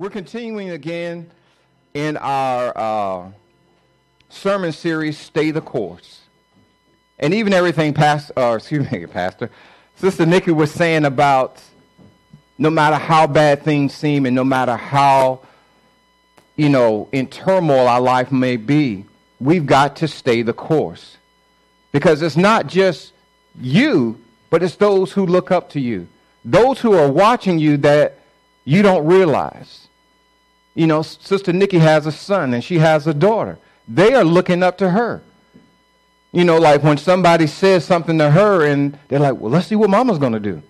We're continuing again in our uh, sermon series, Stay the Course. And even everything, Pastor, uh, excuse me, Pastor, Sister Nikki was saying about no matter how bad things seem and no matter how, you know, in turmoil our life may be, we've got to stay the course. Because it's not just you, but it's those who look up to you. Those who are watching you that you don't realize. You know, Sister Nikki has a son and she has a daughter. They are looking up to her. You know, like when somebody says something to her and they're like, well, let's see what mama's going to do.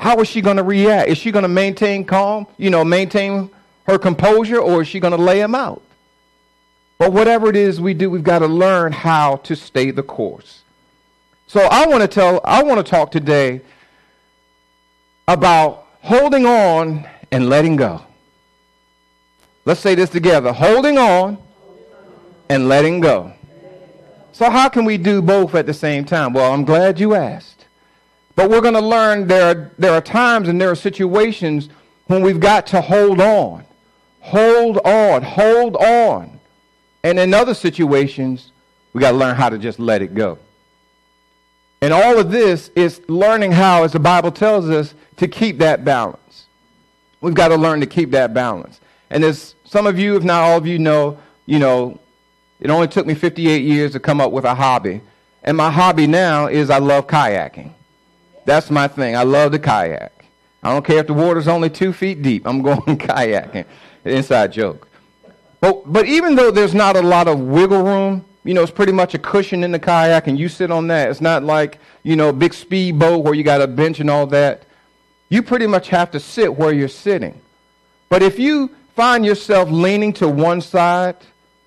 How is she going to react? Is she going to maintain calm, you know, maintain her composure, or is she going to lay him out? But whatever it is we do, we've got to learn how to stay the course. So I want to tell, I want to talk today about holding on and letting go. Let's say this together holding on and letting go. So, how can we do both at the same time? Well, I'm glad you asked. But we're going to learn there are, there are times and there are situations when we've got to hold on. Hold on. Hold on. And in other situations, we got to learn how to just let it go. And all of this is learning how, as the Bible tells us, to keep that balance. We've got to learn to keep that balance. And as some of you, if not all of you, know, you know, it only took me 58 years to come up with a hobby. And my hobby now is I love kayaking. That's my thing. I love to kayak. I don't care if the water's only two feet deep. I'm going kayaking. Inside joke. But, but even though there's not a lot of wiggle room, you know, it's pretty much a cushion in the kayak and you sit on that. It's not like, you know, a big speed boat where you got a bench and all that. You pretty much have to sit where you're sitting. But if you find yourself leaning to one side,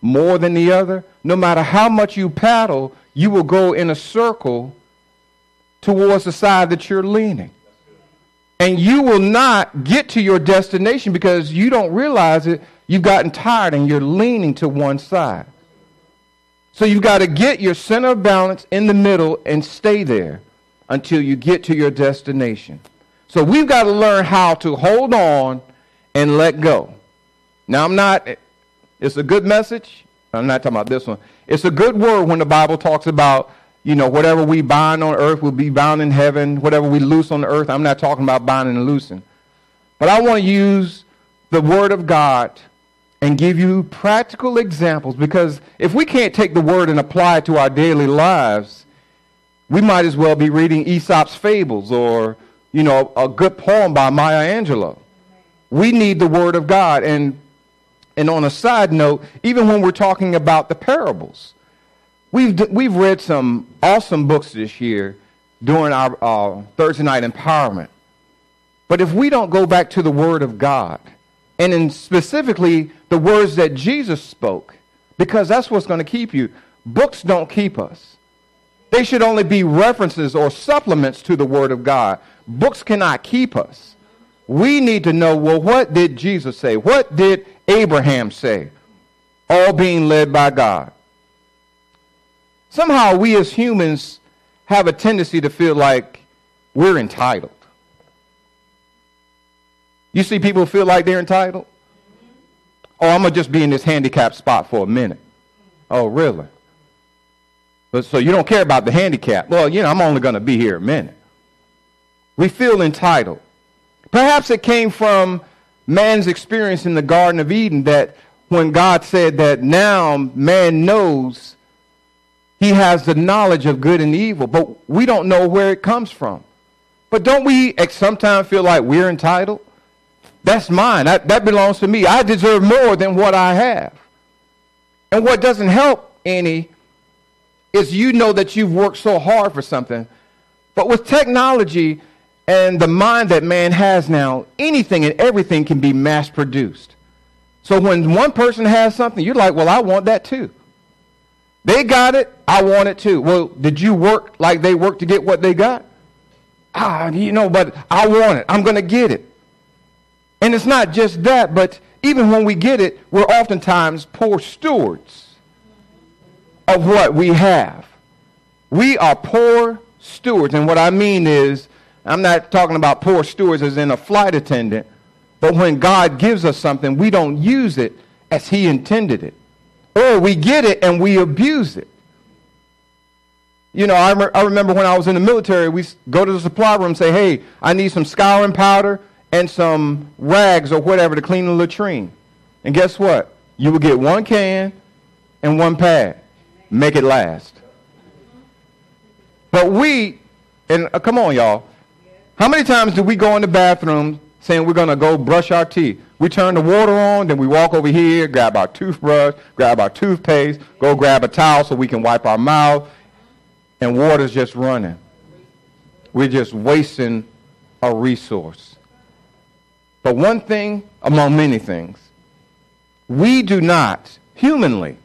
more than the other, no matter how much you paddle, you will go in a circle towards the side that you're leaning. And you will not get to your destination because you don't realize it. You've gotten tired and you're leaning to one side. So you've got to get your center of balance in the middle and stay there until you get to your destination. So we've got to learn how to hold on and let go. Now, I'm not it's a good message. I'm not talking about this one. It's a good word when the Bible talks about, you know, whatever we bind on earth will be bound in heaven. Whatever we loose on earth, I'm not talking about binding and loosing. But I want to use the word of God and give you practical examples because if we can't take the word and apply it to our daily lives, we might as well be reading Aesop's fables or, you know, a good poem by Maya Angelou. We need the word of God. And and on a side note, even when we're talking about the parables, we've, we've read some awesome books this year during our uh, Thursday night empowerment. But if we don't go back to the Word of God, and in specifically the words that Jesus spoke, because that's what's going to keep you, books don't keep us. They should only be references or supplements to the Word of God. Books cannot keep us. We need to know, well, what did Jesus say? What did Abraham say? All being led by God. Somehow we as humans have a tendency to feel like we're entitled. You see people feel like they're entitled? Oh, I'm going to just be in this handicapped spot for a minute. Oh, really? But so you don't care about the handicap? Well, you know, I'm only going to be here a minute. We feel entitled. Perhaps it came from man's experience in the Garden of Eden that when God said that now man knows he has the knowledge of good and evil, but we don't know where it comes from. But don't we sometimes feel like we're entitled? That's mine. That, that belongs to me. I deserve more than what I have. And what doesn't help any is you know that you've worked so hard for something. But with technology, and the mind that man has now, anything and everything can be mass produced. So when one person has something, you're like, well, I want that too. They got it, I want it too. Well, did you work like they worked to get what they got? Ah, you know, but I want it. I'm going to get it. And it's not just that, but even when we get it, we're oftentimes poor stewards of what we have. We are poor stewards. And what I mean is, I'm not talking about poor stewards as in a flight attendant, But when God gives us something, we don't use it as He intended it. Or we get it and we abuse it. You know, I, re- I remember when I was in the military, we go to the supply room and say, hey, I need some scouring powder and some rags or whatever to clean the latrine. And guess what? You will get one can and one pad. Make it last. But we, and uh, come on, y'all. How many times do we go in the bathroom saying we're going to go brush our teeth? We turn the water on, then we walk over here, grab our toothbrush, grab our toothpaste, go grab a towel so we can wipe our mouth, and water's just running. We're just wasting a resource. But one thing among many things, we do not, humanly,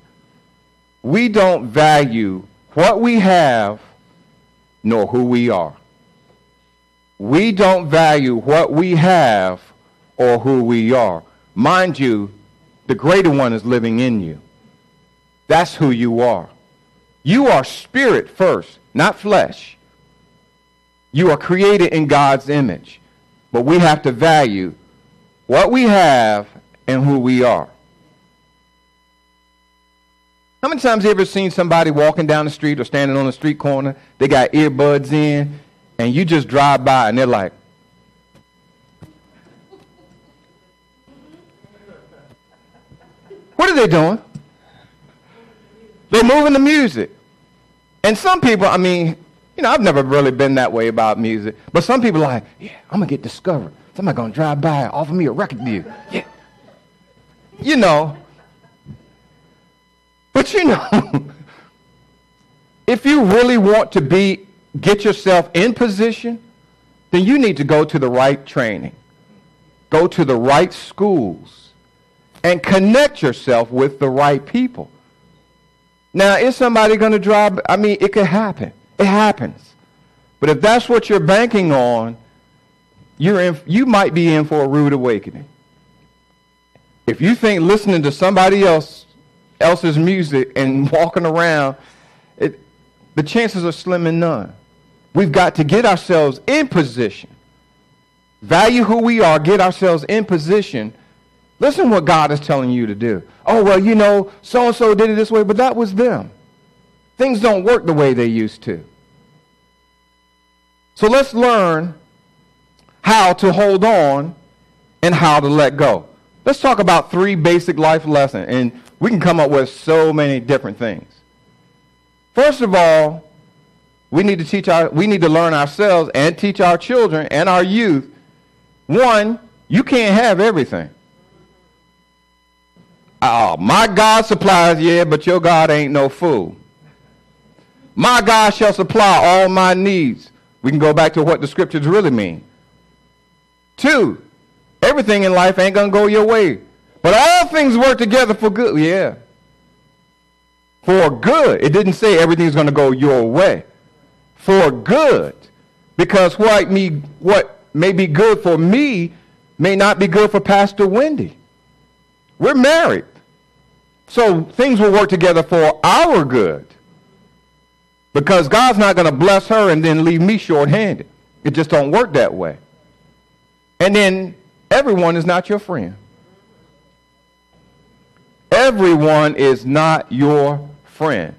we don't value what we have nor who we are. We don't value what we have or who we are. Mind you, the greater one is living in you. That's who you are. You are spirit first, not flesh. You are created in God's image. But we have to value what we have and who we are. How many times have you ever seen somebody walking down the street or standing on the street corner? They got earbuds in, and you just drive by and they're like, What are they doing? They're moving the music. And some people, I mean, you know, I've never really been that way about music, but some people are like, yeah, I'm going to get discovered. Somebody going to drive by and offer me a record deal. Yeah. You know, but you know, if you really want to be, get yourself in position, then you need to go to the right training. Go to the right schools and connect yourself with the right people. Now, is somebody going to drive? I mean, it could happen. It happens. But if that's what you're banking on, you're in, you might be in for a rude awakening. If you think listening to somebody else else's music and walking around, it, the chances are slim and none. We've got to get ourselves in position. Value who we are, get ourselves in position. Listen what God is telling you to do. Oh, well, you know, so and so did it this way, but that was them. Things don't work the way they used to. So let's learn how to hold on and how to let go. Let's talk about three basic life lessons. And we can come up with so many different things. First of all, we need to teach our we need to learn ourselves and teach our children and our youth. One, you can't have everything. Oh, my God supplies, yeah, but your God ain't no fool. My God shall supply all my needs. We can go back to what the scriptures really mean. Two, everything in life ain't going to go your way. But all things work together for good. Yeah. For good. It didn't say everything's going to go your way. For good. Because what, me, what may be good for me may not be good for Pastor Wendy. We're married. So things will work together for our good. Because God's not going to bless her and then leave me short-handed. It just don't work that way. And then everyone is not your friend. Everyone is not your friend.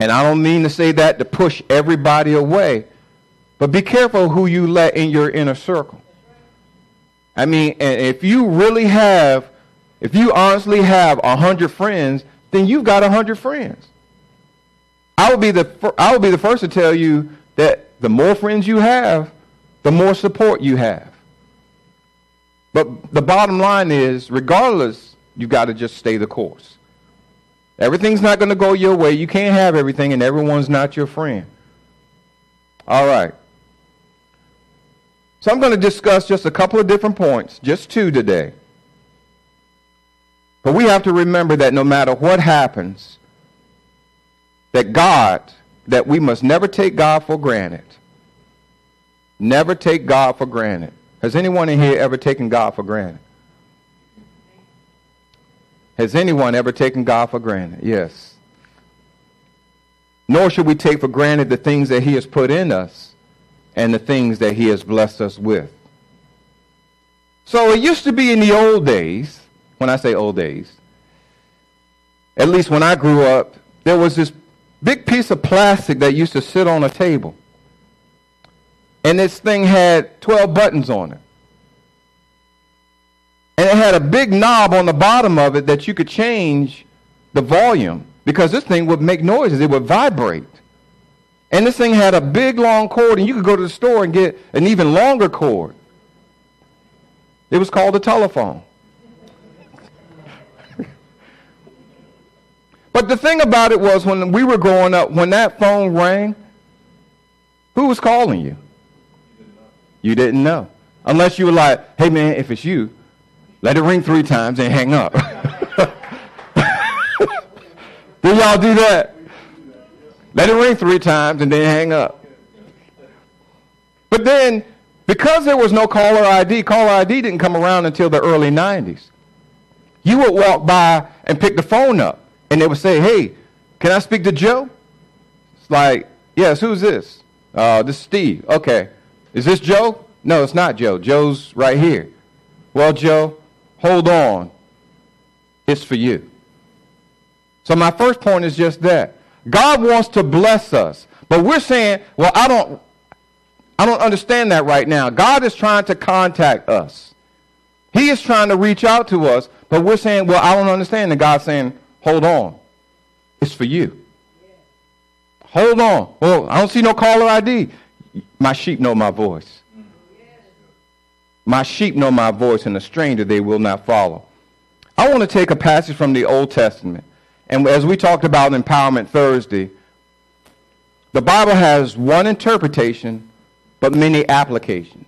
And I don't mean to say that to push everybody away, but be careful who you let in your inner circle. I mean, if you really have, if you honestly have a hundred friends, then you've got a hundred friends. I would be the I would be the first to tell you that the more friends you have, the more support you have. But the bottom line is, regardless, you've got to just stay the course. Everything's not going to go your way. You can't have everything, and everyone's not your friend. All right. So I'm going to discuss just a couple of different points, just two today. But we have to remember that no matter what happens, that God, that we must never take God for granted. Never take God for granted. Has anyone in here ever taken God for granted? Has anyone ever taken God for granted? Yes. Nor should we take for granted the things that he has put in us and the things that he has blessed us with. So it used to be in the old days, when I say old days, at least when I grew up, there was this big piece of plastic that used to sit on a table. And this thing had 12 buttons on it. And it had a big knob on the bottom of it that you could change the volume because this thing would make noises. It would vibrate. And this thing had a big long cord, and you could go to the store and get an even longer cord. It was called a telephone. but the thing about it was when we were growing up, when that phone rang, who was calling you? You didn't know. Unless you were like, hey man, if it's you, let it ring three times and hang up. Did y'all do that? Let it ring three times and then hang up. But then, because there was no caller ID, caller ID didn't come around until the early 90s. You would walk by and pick the phone up, and they would say, hey, can I speak to Joe? It's like, yes, who's this? Uh, this is Steve. Okay. Is this Joe? No, it's not Joe. Joe's right here. Well, Joe, hold on. It's for you. So my first point is just that. God wants to bless us. But we're saying, well, I don't I don't understand that right now. God is trying to contact us. He is trying to reach out to us, but we're saying, well, I don't understand. And God's saying, hold on. It's for you. Hold on. Well, I don't see no caller ID. My sheep know my voice. My sheep know my voice, and a stranger they will not follow. I want to take a passage from the Old Testament. And as we talked about Empowerment Thursday, the Bible has one interpretation, but many applications.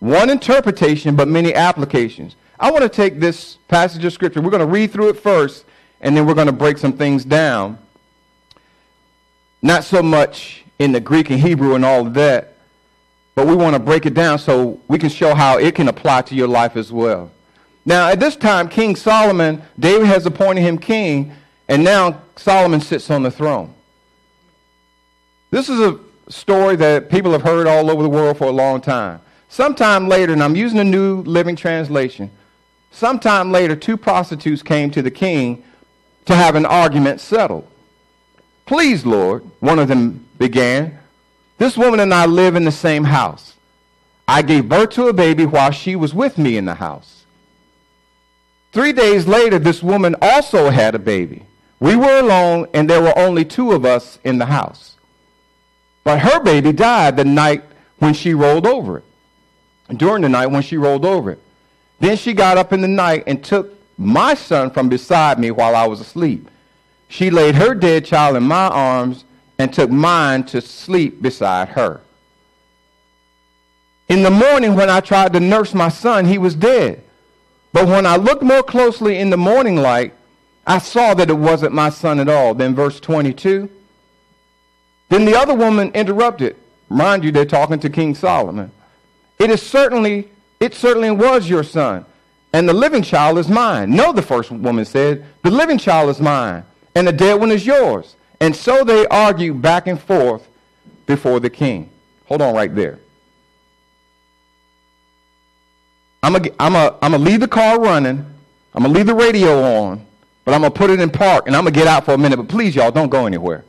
One interpretation, but many applications. I want to take this passage of Scripture. We're going to read through it first, and then we're going to break some things down. Not so much in the Greek and Hebrew and all of that, but we want to break it down so we can show how it can apply to your life as well. Now, at this time, King Solomon, David has appointed him king, and now Solomon sits on the throne. This is a story that people have heard all over the world for a long time. Sometime later, and I'm using a new living translation, sometime later, two prostitutes came to the king to have an argument settled. Please, Lord, one of them began, this woman and I live in the same house. I gave birth to a baby while she was with me in the house. Three days later, this woman also had a baby. We were alone, and there were only two of us in the house. But her baby died the night when she rolled over it, during the night when she rolled over it. Then she got up in the night and took my son from beside me while I was asleep. She laid her dead child in my arms and took mine to sleep beside her. In the morning, when I tried to nurse my son, he was dead. But when I looked more closely in the morning light, I saw that it wasn't my son at all. Then verse 22. Then the other woman interrupted. Mind you, they're talking to King Solomon. It is certainly, it certainly was your son, and the living child is mine. No, the first woman said, the living child is mine, and the dead one is yours. And so they argued back and forth before the king. Hold on right there. I'm going I'm to I'm leave the car running. I'm going to leave the radio on, but I'm going to put it in park, and I'm going to get out for a minute. But please, y'all, don't go anywhere.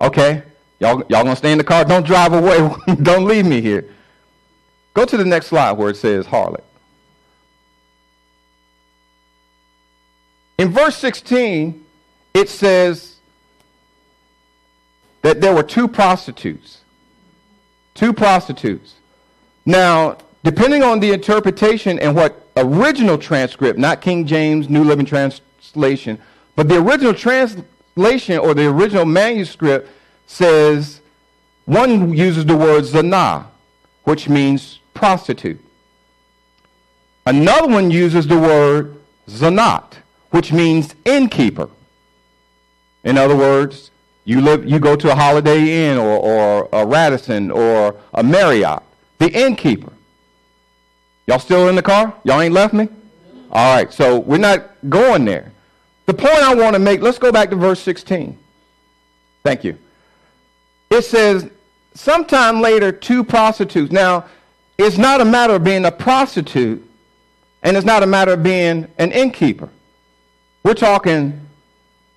Okay? Y'all, y'all going to stay in the car? Don't drive away. don't leave me here. Go to the next slide where it says harlot. In verse 16, it says that there were two prostitutes. Two prostitutes. Now, depending on the interpretation and what original transcript, not King James New Living Translation, but the original translation or the original manuscript says one uses the word zana, which means prostitute. Another one uses the word zanat, which means innkeeper. In other words, you live, you go to a Holiday Inn or, or a Radisson or a Marriott, the innkeeper. Y'all still in the car? Y'all ain't left me? All right, so we're not going there. The point I want to make, let's go back to verse 16. Thank you. It says, sometime later, two prostitutes. Now, it's not a matter of being a prostitute, and it's not a matter of being an innkeeper. We're talking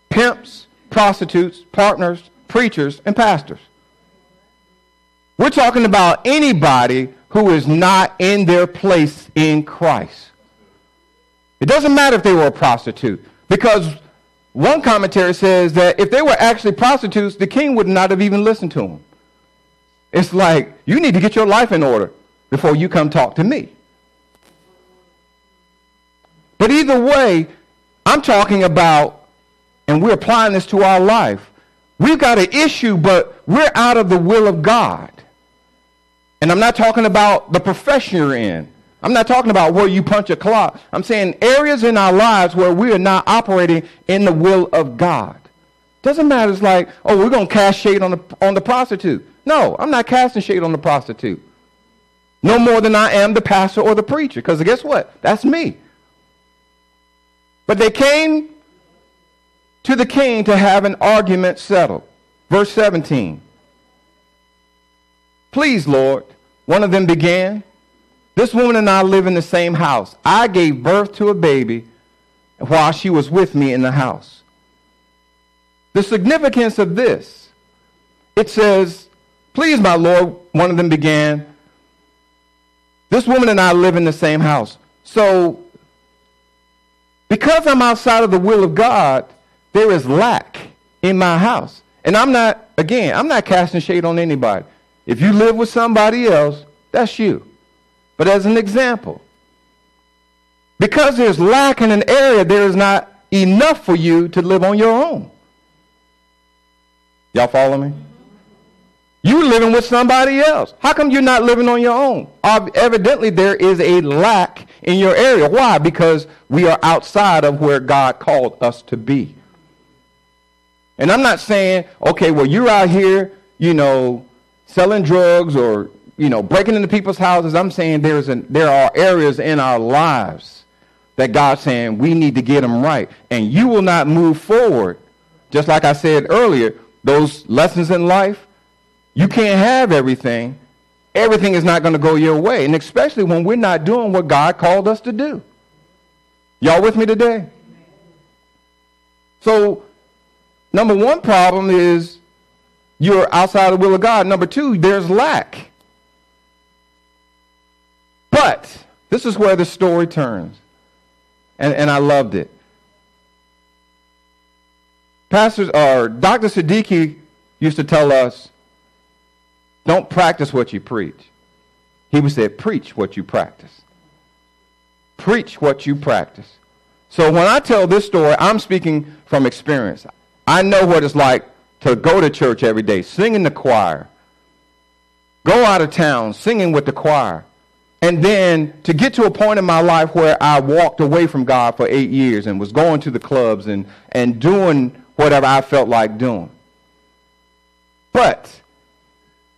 pimps, prostitutes, partners, preachers, and pastors. We're talking about anybody who is not in their place in Christ. It doesn't matter if they were a prostitute, because one commentary says that if they were actually prostitutes, the king would not have even listened to them. It's like, you need to get your life in order before you come talk to me. But either way, I'm talking about, and we're applying this to our life. We've got an issue, but we're out of the will of God. And I'm not talking about the profession you're in. I'm not talking about where you punch a clock. I'm saying areas in our lives where we are not operating in the will of God. Doesn't matter. It's like, oh, we're going to cast shade on the, on the prostitute. No, I'm not casting shade on the prostitute. No more than I am the pastor or the preacher. Because guess what? That's me. But they came to the king to have an argument settled. Verse 17. Please, Lord, one of them began. This woman and I live in the same house. I gave birth to a baby while she was with me in the house. The significance of this, it says, Please, my Lord, one of them began. This woman and I live in the same house. So because I'm outside of the will of God, there is lack in my house. And I'm not, again, I'm not casting shade on anybody. If you live with somebody else, that's you. But as an example, because there's lack in an area, there is not enough for you to live on your own. Y'all follow me? You're living with somebody else. How come you're not living on your own? Evidently, there is a lack in your area. Why? Because we are outside of where God called us to be. And I'm not saying, okay, well, you're out here, you know, selling drugs or, you know, breaking into people's houses. I'm saying there's an, there are areas in our lives that God's saying we need to get them right. And you will not move forward. Just like I said earlier, those lessons in life, you can't have everything. Everything is not going to go your way. And especially when we're not doing what God called us to do. Y'all with me today? So, number one problem is you're outside the will of God. Number two, there's lack. But this is where the story turns. And, and I loved it. Pastors or Dr. Siddiqui used to tell us don't practice what you preach. He would say, preach what you practice. Preach what you practice. So when I tell this story, I'm speaking from experience. I know what it's like to go to church every day, sing in the choir, go out of town singing with the choir, and then to get to a point in my life where I walked away from God for eight years and was going to the clubs and, and doing whatever I felt like doing. But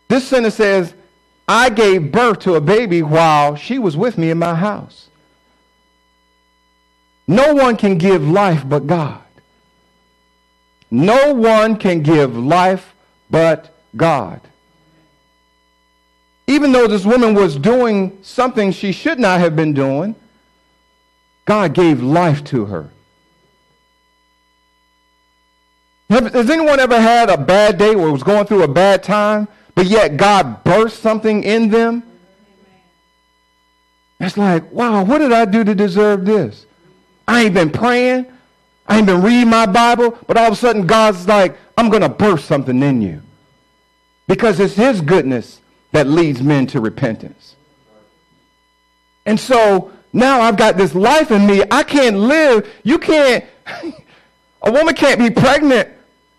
this sentence says, I gave birth to a baby while she was with me in my house. No one can give life but God. No one can give life but God. Even though this woman was doing something she should not have been doing, God gave life to her. Has anyone ever had a bad day or was going through a bad time but yet God burst something in them. It's like, wow, what did I do to deserve this? I ain't been praying. I ain't been reading my Bible, but all of a sudden God's like, I'm going to burst something in you. Because it's his goodness that leads men to repentance. And so now I've got this life in me. I can't live. You can't, a woman can't be pregnant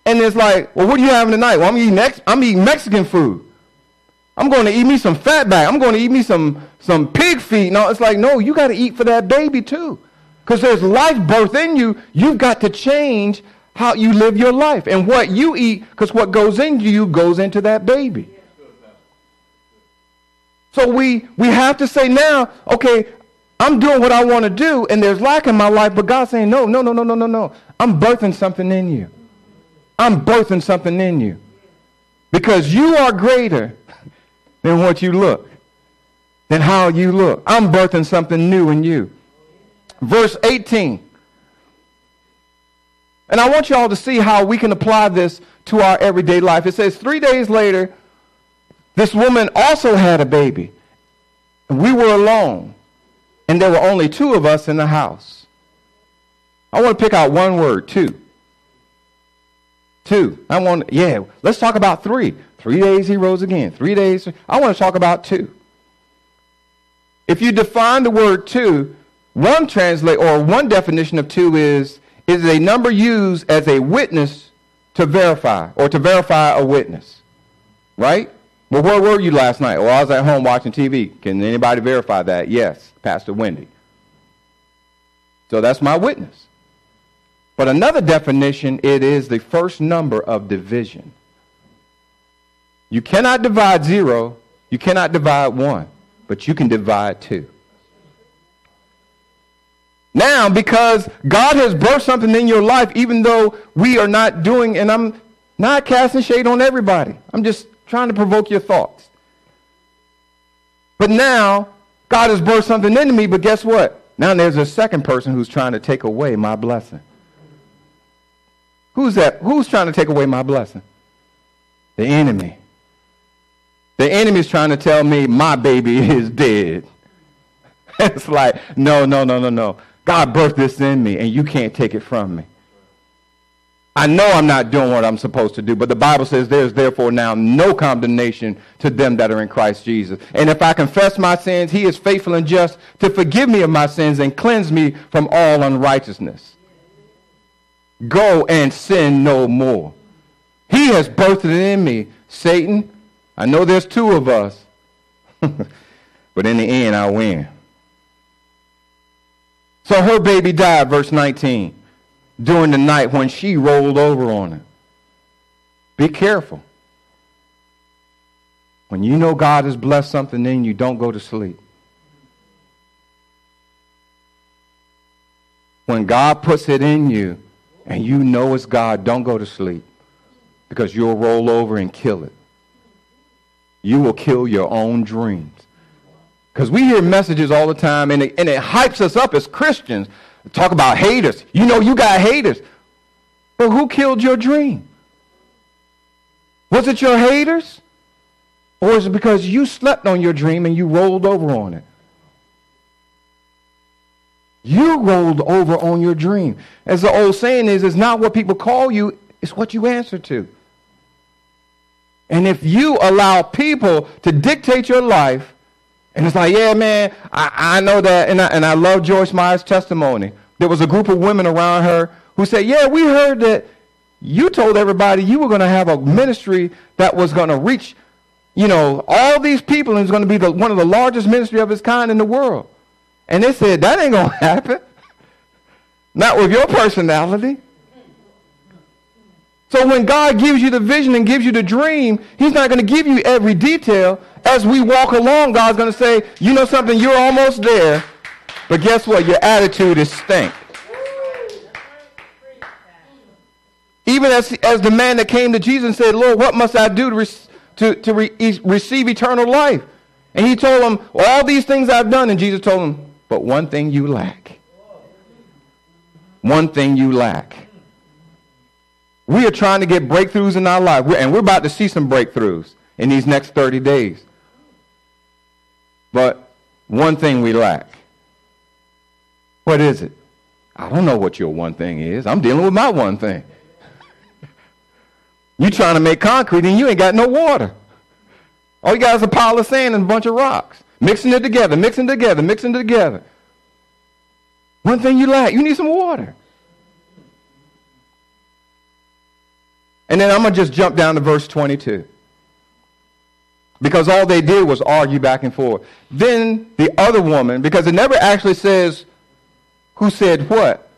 and it's like, well, what are you having tonight? Well, I'm eating, Mex- I'm eating Mexican food. I'm going to eat me some fat back. I'm going to eat me some, some pig feet. No, it's like, no, you got to eat for that baby too. Because there's life birth in you. You've got to change how you live your life. And what you eat, because what goes into you goes into that baby. So we, we have to say now, okay, I'm doing what I want to do, and there's lack in my life, but God's saying, no, no, no, no, no, no, no. I'm birthing something in you. I'm birthing something in you. Because you are greater than what you look. than how you look. I'm birthing something new in you. Verse 18. And I want you all to see how we can apply this to our everyday life. It says, three days later, this woman also had a baby. And we were alone. And there were only two of us in the house. I want to pick out one word, two. Two. I want, yeah, let's talk about three. Three days he rose again. Three days. I want to talk about two. If you define the word two, one translate or one definition of two is is a number used as a witness to verify or to verify a witness. Right? Well, where were you last night? Well, I was at home watching TV. Can anybody verify that? Yes, Pastor Wendy. So that's my witness. But another definition, it is the first number of division. You cannot divide zero, you cannot divide one, but you can divide two. Now, because God has birthed something in your life, even though we are not doing, and I'm not casting shade on everybody, I'm just trying to provoke your thoughts. But now, God has birthed something into me, but guess what? Now there's a second person who's trying to take away my blessing. Who's that? Who's trying to take away my blessing? The enemy. The enemy is trying to tell me my baby is dead. it's like, no, no, no, no, no. God birthed this in me, and you can't take it from me. I know I'm not doing what I'm supposed to do, but the Bible says there's therefore now no condemnation to them that are in Christ Jesus. And if I confess my sins, he is faithful and just to forgive me of my sins and cleanse me from all unrighteousness. Go and sin no more. He has birthed it in me. Satan, I know there's two of us, but in the end, I'll win. So her baby died, verse 19, during the night when she rolled over on it. Be careful. When you know God has blessed something in you, don't go to sleep. When God puts it in you and you know it's God, don't go to sleep because you'll roll over and kill it. You will kill your own dreams. Because we hear messages all the time, and it, and it hypes us up as Christians. Talk about haters. You know you got haters. But who killed your dream? Was it your haters? Or is it because you slept on your dream and you rolled over on it? You rolled over on your dream. As the old saying is, it's not what people call you, it's what you answer to. And if you allow people to dictate your life, and it's like, yeah, man, I, I know that, and I, and I love Joyce Meyer's testimony. There was a group of women around her who said, yeah, we heard that you told everybody you were going to have a ministry that was going to reach, you know, all these people and it's going to be the, one of the largest ministry of its kind in the world. And they said, that ain't going to happen. Not with your personality. So when God gives you the vision and gives you the dream, he's not going to give you every detail. As we walk along, God's going to say, you know something, you're almost there. But guess what? Your attitude is stink. Even as, as the man that came to Jesus and said, Lord, what must I do to, re- to, to re- receive eternal life? And he told him, all these things I've done. And Jesus told him, but one thing you lack. One thing you lack. We are trying to get breakthroughs in our life, and we're about to see some breakthroughs in these next 30 days. But one thing we lack. What is it? I don't know what your one thing is. I'm dealing with my one thing. you trying to make concrete and you ain't got no water. All you got is a pile of sand and a bunch of rocks. Mixing it together, mixing it together, mixing it together. One thing you lack, you need some water. And then I'm going to just jump down to verse 22. Because all they did was argue back and forth. Then the other woman, because it never actually says who said what.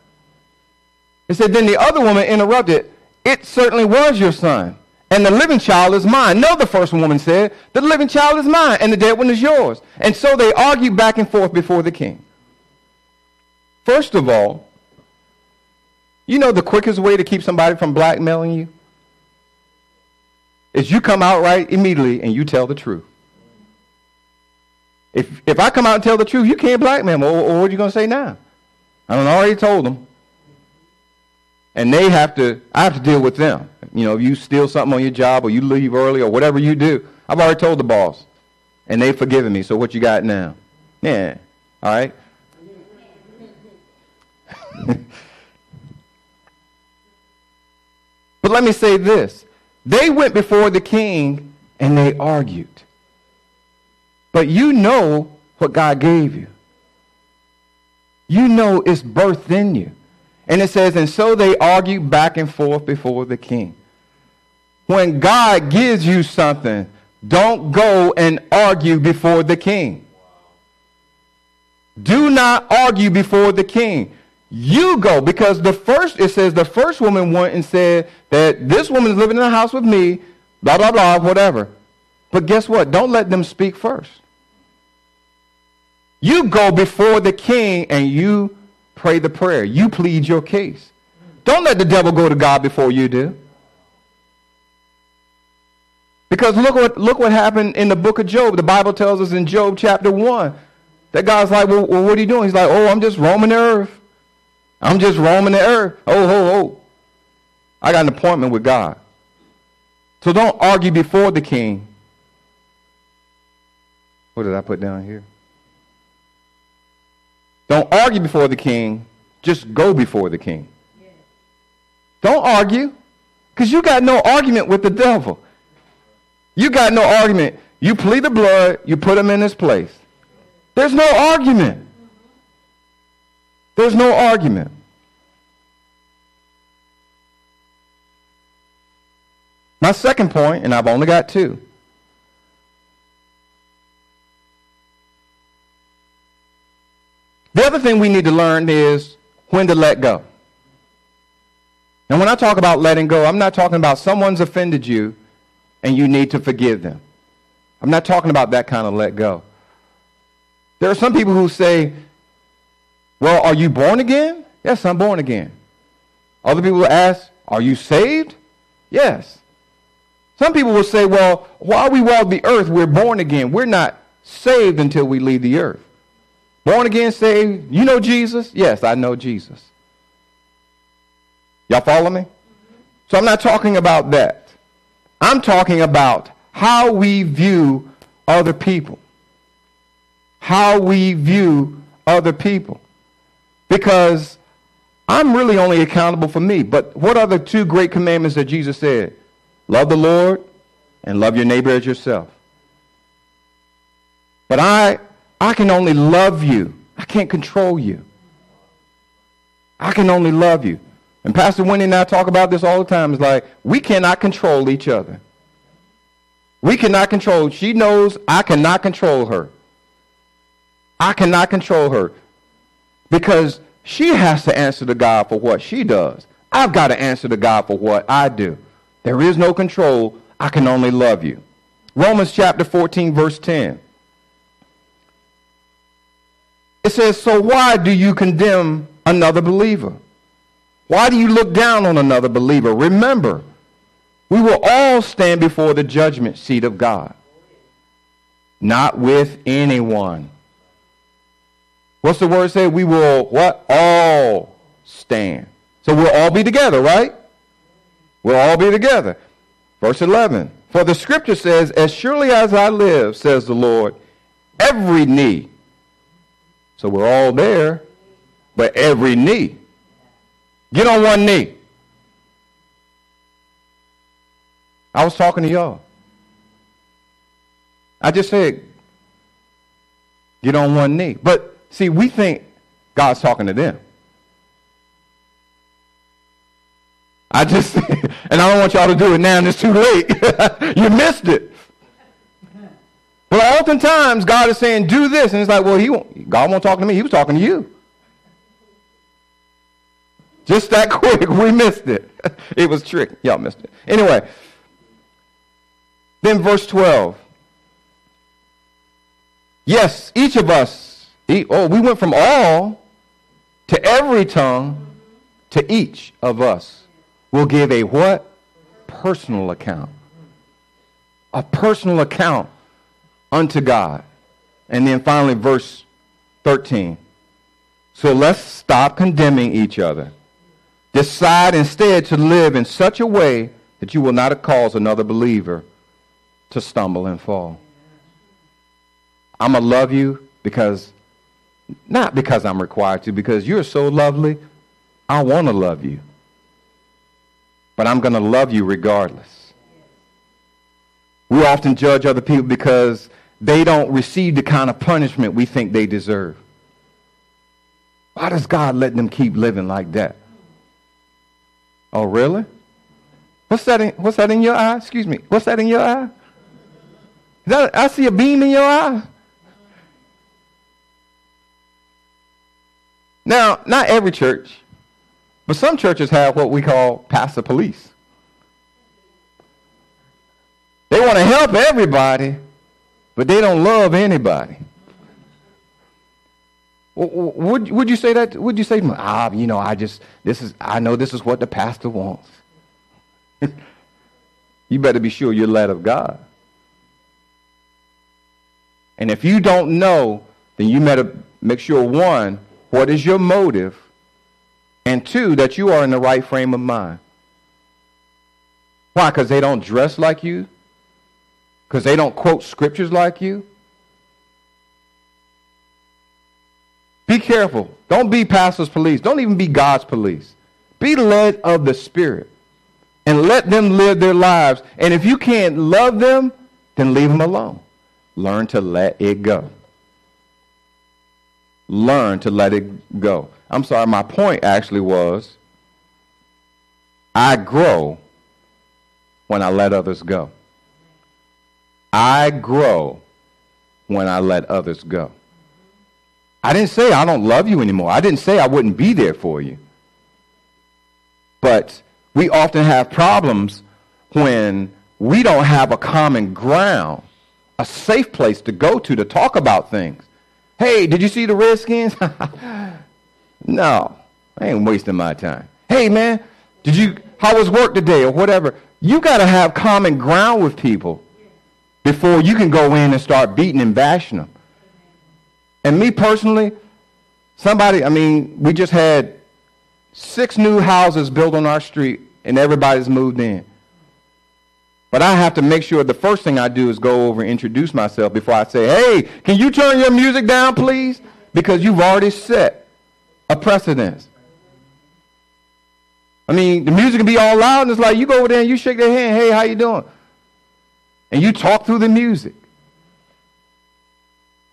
It said, then the other woman interrupted, it certainly was your son. And the living child is mine. No, the first woman said, the living child is mine, and the dead one is yours. And so they argued back and forth before the king. First of all, you know the quickest way to keep somebody from blackmailing you? Is you come out right immediately and you tell the truth. If, if I come out and tell the truth, you can't blackmail me. Or, what are you going to say now? I don't already told them. And they have to, I have to deal with them. You know, if you steal something on your job or you leave early or whatever you do, I've already told the boss. And they've forgiven me. So what you got now? Yeah. All right. but let me say this. They went before the king and they argued. But you know what God gave you. You know it's birthed in you. And it says, and so they argued back and forth before the king. When God gives you something, don't go and argue before the king. Do not argue before the king. You go because the first, it says the first woman went and said that this woman is living in the house with me, blah, blah, blah, whatever. But guess what? Don't let them speak first. You go before the king and you pray the prayer. You plead your case. Don't let the devil go to God before you do. Because look what, look what happened in the book of Job. The Bible tells us in Job chapter 1 that God's like, well, well what are you doing? He's like, oh, I'm just roaming the earth. I'm just roaming the earth. Oh, oh, oh. I got an appointment with God. So don't argue before the king. What did I put down here? Don't argue before the king. Just go before the king. Don't argue. Because you got no argument with the devil. You got no argument. You plead the blood, you put him in his place. There's no argument. There's no argument. My second point, and I've only got two. The other thing we need to learn is when to let go. And when I talk about letting go, I'm not talking about someone's offended you and you need to forgive them. I'm not talking about that kind of let go. There are some people who say, Well, are you born again? Yes, I'm born again. Other people will ask, Are you saved? Yes. Some people will say, Well, while we walk the earth, we're born again. We're not saved until we leave the earth. Born again, saved. You know Jesus? Yes, I know Jesus. Y'all follow me? So I'm not talking about that. I'm talking about how we view other people. How we view other people. Because I'm really only accountable for me. But what are the two great commandments that Jesus said? Love the Lord and love your neighbor as yourself. But I, I can only love you. I can't control you. I can only love you. And Pastor Wendy and I talk about this all the time. It's like, we cannot control each other. We cannot control. She knows I cannot control her. I cannot control her. Because she has to answer to God for what she does. I've got to answer to God for what I do. There is no control. I can only love you. Romans chapter 14, verse 10. It says, So why do you condemn another believer? Why do you look down on another believer? Remember, we will all stand before the judgment seat of God, not with anyone. What's the word say? We will what? All stand. So we'll all be together, right? We'll all be together. Verse 11. For the scripture says, As surely as I live, says the Lord, every knee. So we're all there, but every knee Get on one knee. I was talking to y'all. I just said, get on one knee. But see, we think God's talking to them. I just, and I don't want y'all to do it now and it's too late. you missed it. But oftentimes God is saying, do this. And it's like, well, he won't, God won't talk to me. He was talking to you. Just that quick, we missed it. It was trick. Y'all missed it. Anyway, then verse 12. Yes, each of us, oh, we went from all to every tongue to each of us will give a what? Personal account. A personal account unto God. And then finally, verse 13. So let's stop condemning each other. Decide instead to live in such a way that you will not cause another believer to stumble and fall. I'm going to love you because, not because I'm required to, because you're so lovely. I want to love you. But I'm going to love you regardless. We often judge other people because they don't receive the kind of punishment we think they deserve. Why does God let them keep living like that? Oh, really? What's that in, what's that in your eye? Excuse me. What's that in your eye? That, I see a beam in your eye. Now, not every church, but some churches have what we call pastor police. They want to help everybody, but they don't love anybody. Would, would you say that? Would you say, ah, you know, I just, this is, I know this is what the pastor wants. you better be sure you're led of God. And if you don't know, then you better make sure one, what is your motive? And two, that you are in the right frame of mind. Why? Because they don't dress like you? Because they don't quote scriptures like you? Be careful. Don't be pastor's police. Don't even be God's police. Be led of the Spirit and let them live their lives. And if you can't love them, then leave them alone. Learn to let it go. Learn to let it go. I'm sorry, my point actually was I grow when I let others go. I grow when I let others go. I didn't say I don't love you anymore. I didn't say I wouldn't be there for you. But we often have problems when we don't have a common ground, a safe place to go to to talk about things. Hey, did you see the Redskins? no, I ain't wasting my time. Hey, man, did you? How was work today or whatever? You got to have common ground with people before you can go in and start beating and bashing them. And me personally, somebody, I mean, we just had six new houses built on our street and everybody's moved in. But I have to make sure the first thing I do is go over and introduce myself before I say, hey, can you turn your music down, please? Because you've already set a precedence. I mean, the music can be all loud, and it's like you go over there and you shake their hand, hey, how you doing? And you talk through the music.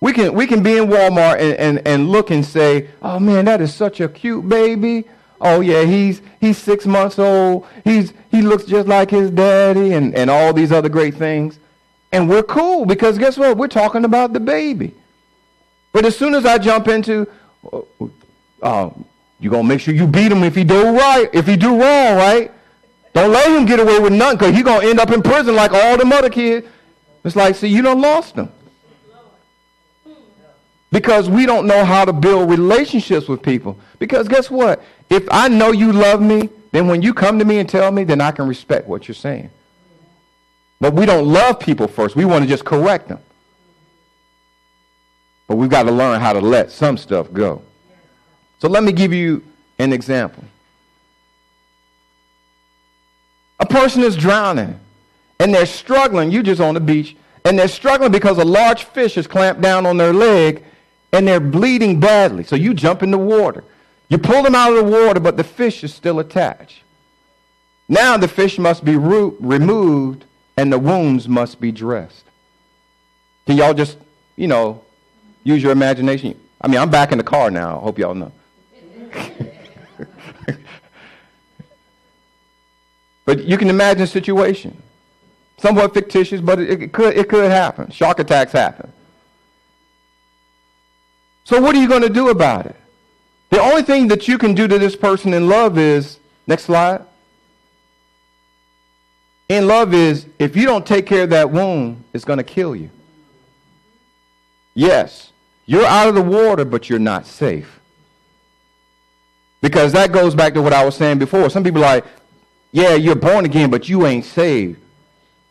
We can, we can be in Walmart and, and, and look and say, oh man, that is such a cute baby. Oh yeah, he's, he's six months old. He's, he looks just like his daddy and, and all these other great things. And we're cool because guess what? We're talking about the baby. But as soon as I jump into, uh, uh you're to make sure you beat him if he do right, if he do wrong, right? Don't let him get away with nothing because he's going to end up in prison like all the other kids. It's like, see, you don't lost him. Because we don't know how to build relationships with people. Because guess what? If I know you love me, then when you come to me and tell me, then I can respect what you're saying. But we don't love people first. We want to just correct them. But we've got to learn how to let some stuff go. So let me give you an example. A person is drowning and they're struggling. You're just on the beach and they're struggling because a large fish is clamped down on their leg and they're bleeding badly. So you jump in the water. You pull them out of the water, but the fish is still attached. Now the fish must be removed and the wounds must be dressed. Can y'all just, you know, use your imagination? I mean, I'm back in the car now. I hope y'all know. but you can imagine a situation. Somewhat fictitious, but it, it, could, it could happen. Shark attacks happen. So what are you going to do about it? The only thing that you can do to this person in love is, next slide. In love is, if you don't take care of that wound, it's going to kill you. Yes, you're out of the water, but you're not safe. Because that goes back to what I was saying before. Some people are like, yeah, you're born again, but you ain't saved.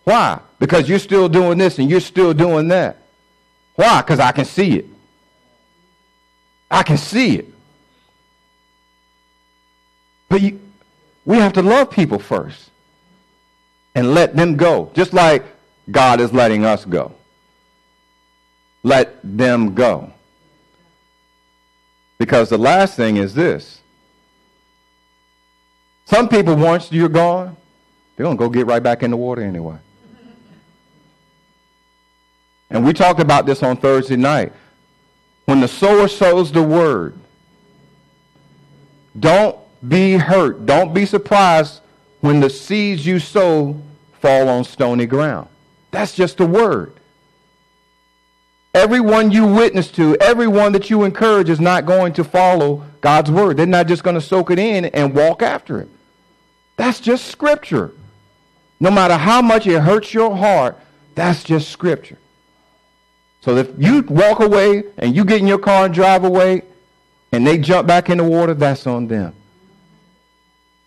Why? Because you're still doing this and you're still doing that. Why? Because I can see it. I can see it. But you, we have to love people first and let them go, just like God is letting us go. Let them go. Because the last thing is this. Some people, once you're gone, they're going to go get right back in the water anyway. And we talked about this on Thursday night. When the sower sows the word, don't be hurt. Don't be surprised when the seeds you sow fall on stony ground. That's just the word. Everyone you witness to, everyone that you encourage is not going to follow God's word. They're not just going to soak it in and walk after it. That's just scripture. No matter how much it hurts your heart, that's just scripture. So if you walk away and you get in your car and drive away and they jump back in the water, that's on them.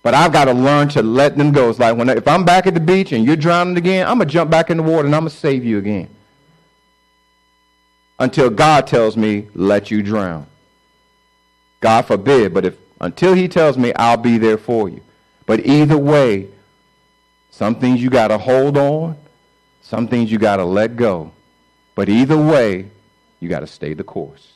But I've got to learn to let them go. It's like when if I'm back at the beach and you're drowning again, I'm going to jump back in the water and I'm going to save you again. Until God tells me, let you drown. God forbid, but if until he tells me, I'll be there for you. But either way, some things you got to hold on, some things you got to let go. But either way, you got to stay the course.